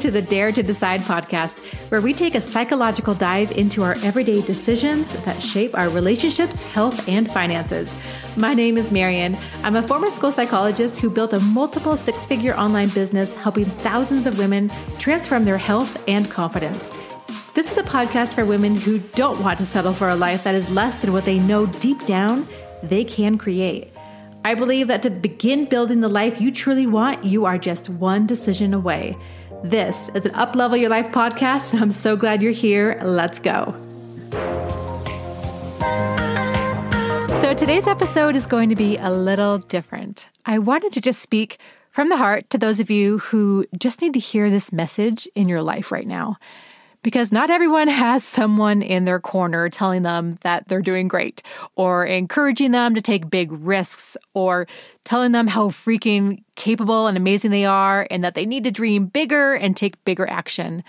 to the Dare to Decide podcast, where we take a psychological dive into our everyday decisions that shape our relationships, health, and finances. My name is Marian. I'm a former school psychologist who built a multiple six figure online business helping thousands of women transform their health and confidence. This is a podcast for women who don't want to settle for a life that is less than what they know deep down they can create. I believe that to begin building the life you truly want, you are just one decision away. This is an Uplevel Your Life podcast, and I'm so glad you're here. Let's go. So, today's episode is going to be a little different. I wanted to just speak from the heart to those of you who just need to hear this message in your life right now because not everyone has someone in their corner telling them that they're doing great or encouraging them to take big risks or telling them how freaking capable and amazing they are and that they need to dream bigger and take bigger action.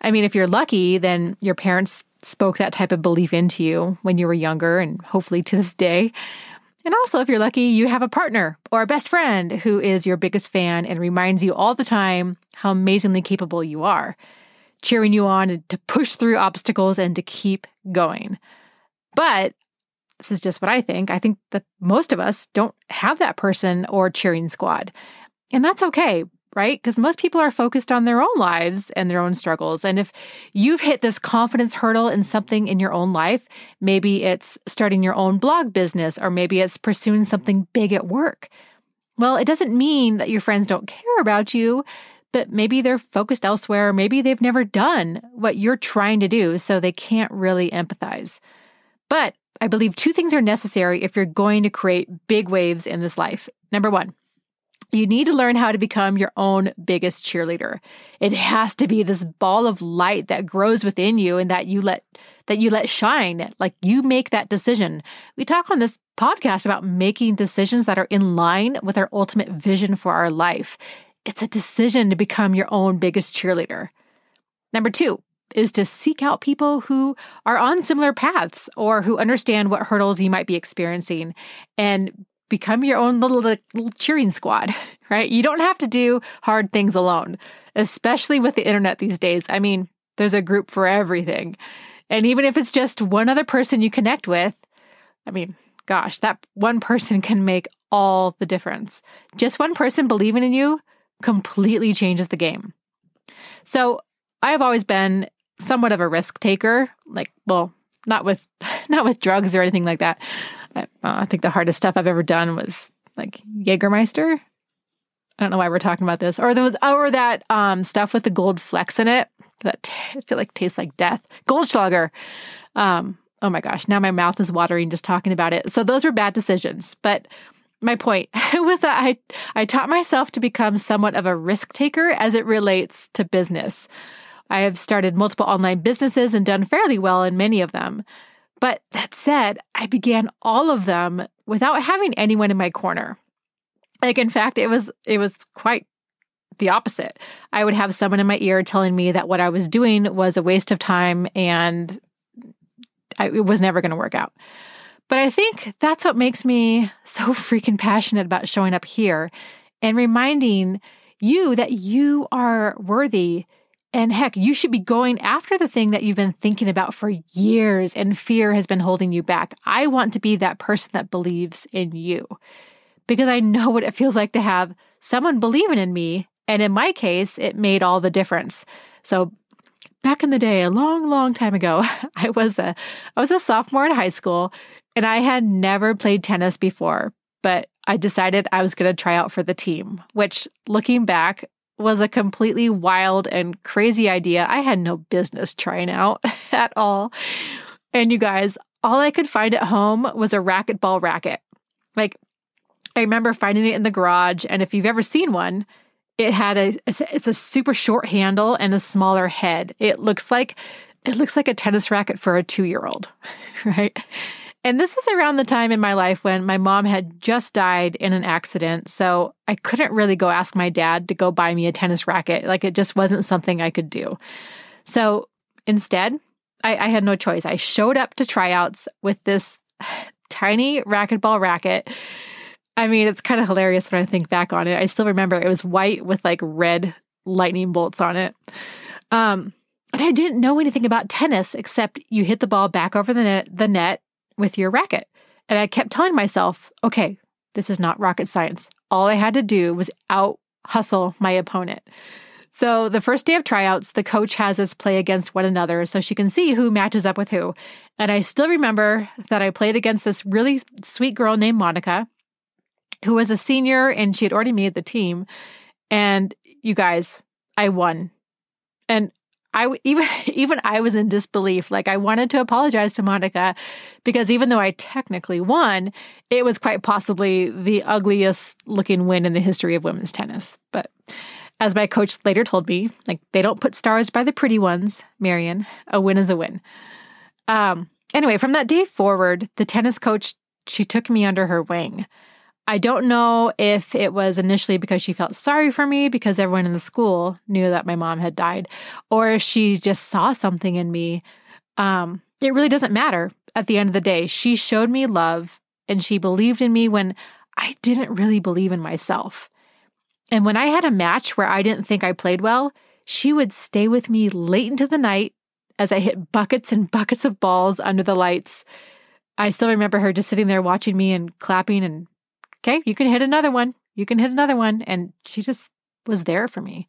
I mean, if you're lucky, then your parents spoke that type of belief into you when you were younger and hopefully to this day. And also, if you're lucky, you have a partner or a best friend who is your biggest fan and reminds you all the time how amazingly capable you are cheering you on to push through obstacles and to keep going. But this is just what I think. I think that most of us don't have that person or cheering squad. And that's okay, right? Because most people are focused on their own lives and their own struggles. And if you've hit this confidence hurdle in something in your own life, maybe it's starting your own blog business, or maybe it's pursuing something big at work. Well, it doesn't mean that your friends don't care about you but maybe they're focused elsewhere. Maybe they've never done what you're trying to do, so they can't really empathize. But I believe two things are necessary if you're going to create big waves in this life. Number one, you need to learn how to become your own biggest cheerleader. It has to be this ball of light that grows within you and that you let that you let shine. Like you make that decision. We talk on this podcast about making decisions that are in line with our ultimate vision for our life. It's a decision to become your own biggest cheerleader. Number two is to seek out people who are on similar paths or who understand what hurdles you might be experiencing and become your own little, little cheering squad, right? You don't have to do hard things alone, especially with the internet these days. I mean, there's a group for everything. And even if it's just one other person you connect with, I mean, gosh, that one person can make all the difference. Just one person believing in you completely changes the game. So I have always been somewhat of a risk taker, like, well, not with not with drugs or anything like that. I, uh, I think the hardest stuff I've ever done was like Jägermeister. I don't know why we're talking about this. Or was or that um, stuff with the gold flecks in it that t- I feel like tastes like death. Goldschlager. Um, oh my gosh, now my mouth is watering just talking about it. So those were bad decisions. But my point was that I, I taught myself to become somewhat of a risk taker as it relates to business. I have started multiple online businesses and done fairly well in many of them. But that said, I began all of them without having anyone in my corner. Like in fact, it was it was quite the opposite. I would have someone in my ear telling me that what I was doing was a waste of time and I, it was never going to work out. But I think that's what makes me so freaking passionate about showing up here and reminding you that you are worthy. And heck, you should be going after the thing that you've been thinking about for years and fear has been holding you back. I want to be that person that believes in you because I know what it feels like to have someone believing in me. And in my case, it made all the difference. So back in the day, a long, long time ago, I was a I was a sophomore in high school and I had never played tennis before, but I decided I was going to try out for the team, which looking back was a completely wild and crazy idea. I had no business trying out at all. And you guys, all I could find at home was a racquetball racket. Like, I remember finding it in the garage. And if you've ever seen one, it had a it's a super short handle and a smaller head. It looks like it looks like a tennis racket for a 2-year-old, right? And this is around the time in my life when my mom had just died in an accident. So I couldn't really go ask my dad to go buy me a tennis racket. Like it just wasn't something I could do. So instead, I, I had no choice. I showed up to tryouts with this tiny racquetball racket. I mean, it's kind of hilarious when I think back on it. I still remember it was white with like red lightning bolts on it. Um, and I didn't know anything about tennis except you hit the ball back over the net, the net with your racket. And I kept telling myself, okay, this is not rocket science. All I had to do was out hustle my opponent. So the first day of tryouts, the coach has us play against one another so she can see who matches up with who. And I still remember that I played against this really sweet girl named Monica, who was a senior and she had already made the team. And you guys, I won. And I even even I was in disbelief. Like I wanted to apologize to Monica because even though I technically won, it was quite possibly the ugliest looking win in the history of women's tennis. But as my coach later told me, like they don't put stars by the pretty ones, Marion. A win is a win. Um anyway, from that day forward, the tennis coach she took me under her wing. I don't know if it was initially because she felt sorry for me because everyone in the school knew that my mom had died, or if she just saw something in me. Um, it really doesn't matter at the end of the day. She showed me love and she believed in me when I didn't really believe in myself. And when I had a match where I didn't think I played well, she would stay with me late into the night as I hit buckets and buckets of balls under the lights. I still remember her just sitting there watching me and clapping and okay, you can hit another one. You can hit another one. And she just was there for me.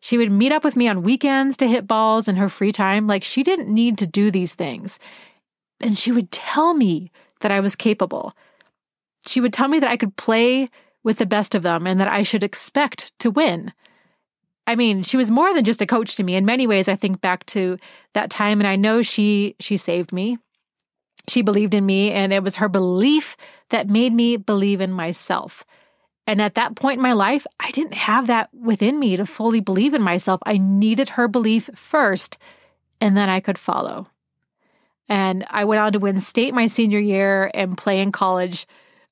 She would meet up with me on weekends to hit balls in her free time. Like she didn't need to do these things. And she would tell me that I was capable. She would tell me that I could play with the best of them and that I should expect to win. I mean, she was more than just a coach to me. In many ways, I think back to that time and I know she she saved me. She believed in me and it was her belief that made me believe in myself. And at that point in my life, I didn't have that within me to fully believe in myself. I needed her belief first, and then I could follow. And I went on to win state my senior year and play in college.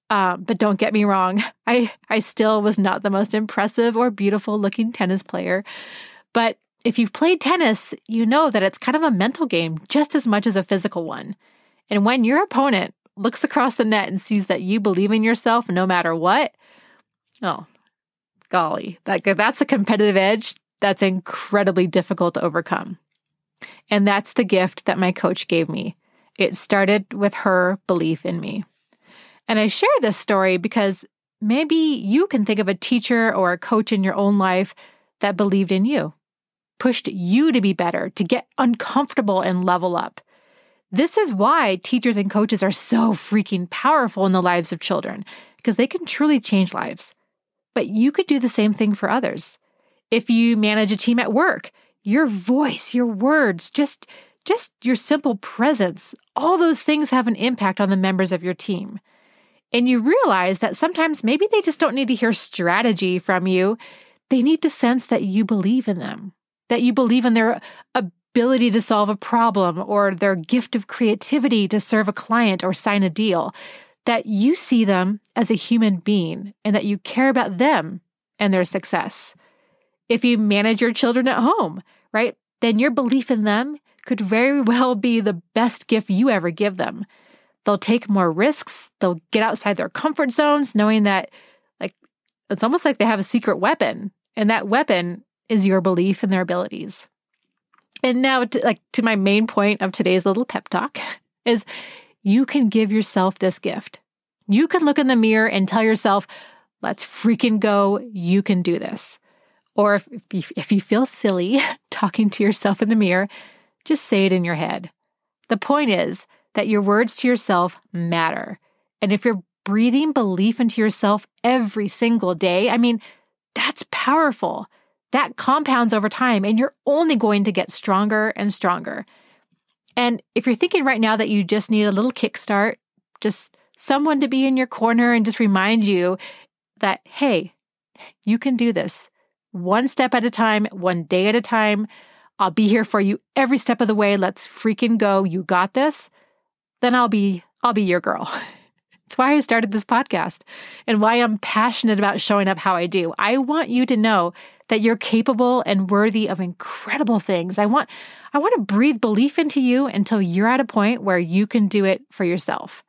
Um, but don't get me wrong, I, I still was not the most impressive or beautiful looking tennis player. But if you've played tennis, you know that it's kind of a mental game just as much as a physical one. And when your opponent looks across the net and sees that you believe in yourself no matter what, oh, golly, that, that's a competitive edge that's incredibly difficult to overcome. And that's the gift that my coach gave me. It started with her belief in me. And I share this story because maybe you can think of a teacher or a coach in your own life that believed in you, pushed you to be better, to get uncomfortable and level up. This is why teachers and coaches are so freaking powerful in the lives of children, because they can truly change lives. But you could do the same thing for others. If you manage a team at work, your voice, your words, just just your simple presence, all those things have an impact on the members of your team. And you realize that sometimes maybe they just don't need to hear strategy from you. They need to sense that you believe in them, that you believe in their ability to solve a problem or their gift of creativity to serve a client or sign a deal, that you see them as a human being and that you care about them and their success. If you manage your children at home, right, then your belief in them could very well be the best gift you ever give them. They'll take more risks, they'll get outside their comfort zones, knowing that, like, it's almost like they have a secret weapon, and that weapon is your belief in their abilities. And now, to, like to my main point of today's little pep talk, is you can give yourself this gift. You can look in the mirror and tell yourself, "Let's freaking go! You can do this." Or if if you feel silly talking to yourself in the mirror, just say it in your head. The point is that your words to yourself matter, and if you're breathing belief into yourself every single day, I mean, that's powerful that compounds over time and you're only going to get stronger and stronger. And if you're thinking right now that you just need a little kickstart, just someone to be in your corner and just remind you that, hey, you can do this one step at a time, one day at a time. I'll be here for you every step of the way. Let's freaking go. You got this. Then I'll be, I'll be your girl. It's why I started this podcast and why I'm passionate about showing up how I do. I want you to know that you're capable and worthy of incredible things. I want I want to breathe belief into you until you're at a point where you can do it for yourself.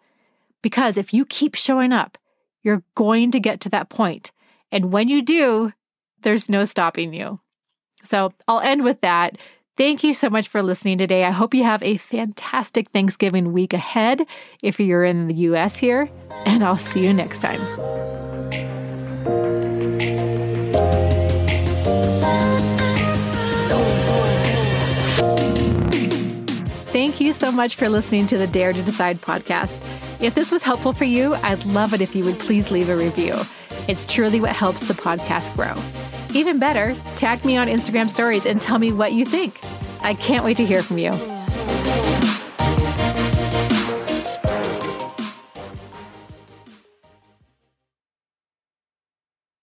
Because if you keep showing up, you're going to get to that point. And when you do, there's no stopping you. So I'll end with that. Thank you so much for listening today. I hope you have a fantastic Thanksgiving week ahead if you're in the US here, and I'll see you next time. You so much for listening to the Dare to Decide podcast. If this was helpful for you, I'd love it if you would please leave a review. It's truly what helps the podcast grow. Even better, tag me on Instagram stories and tell me what you think. I can't wait to hear from you.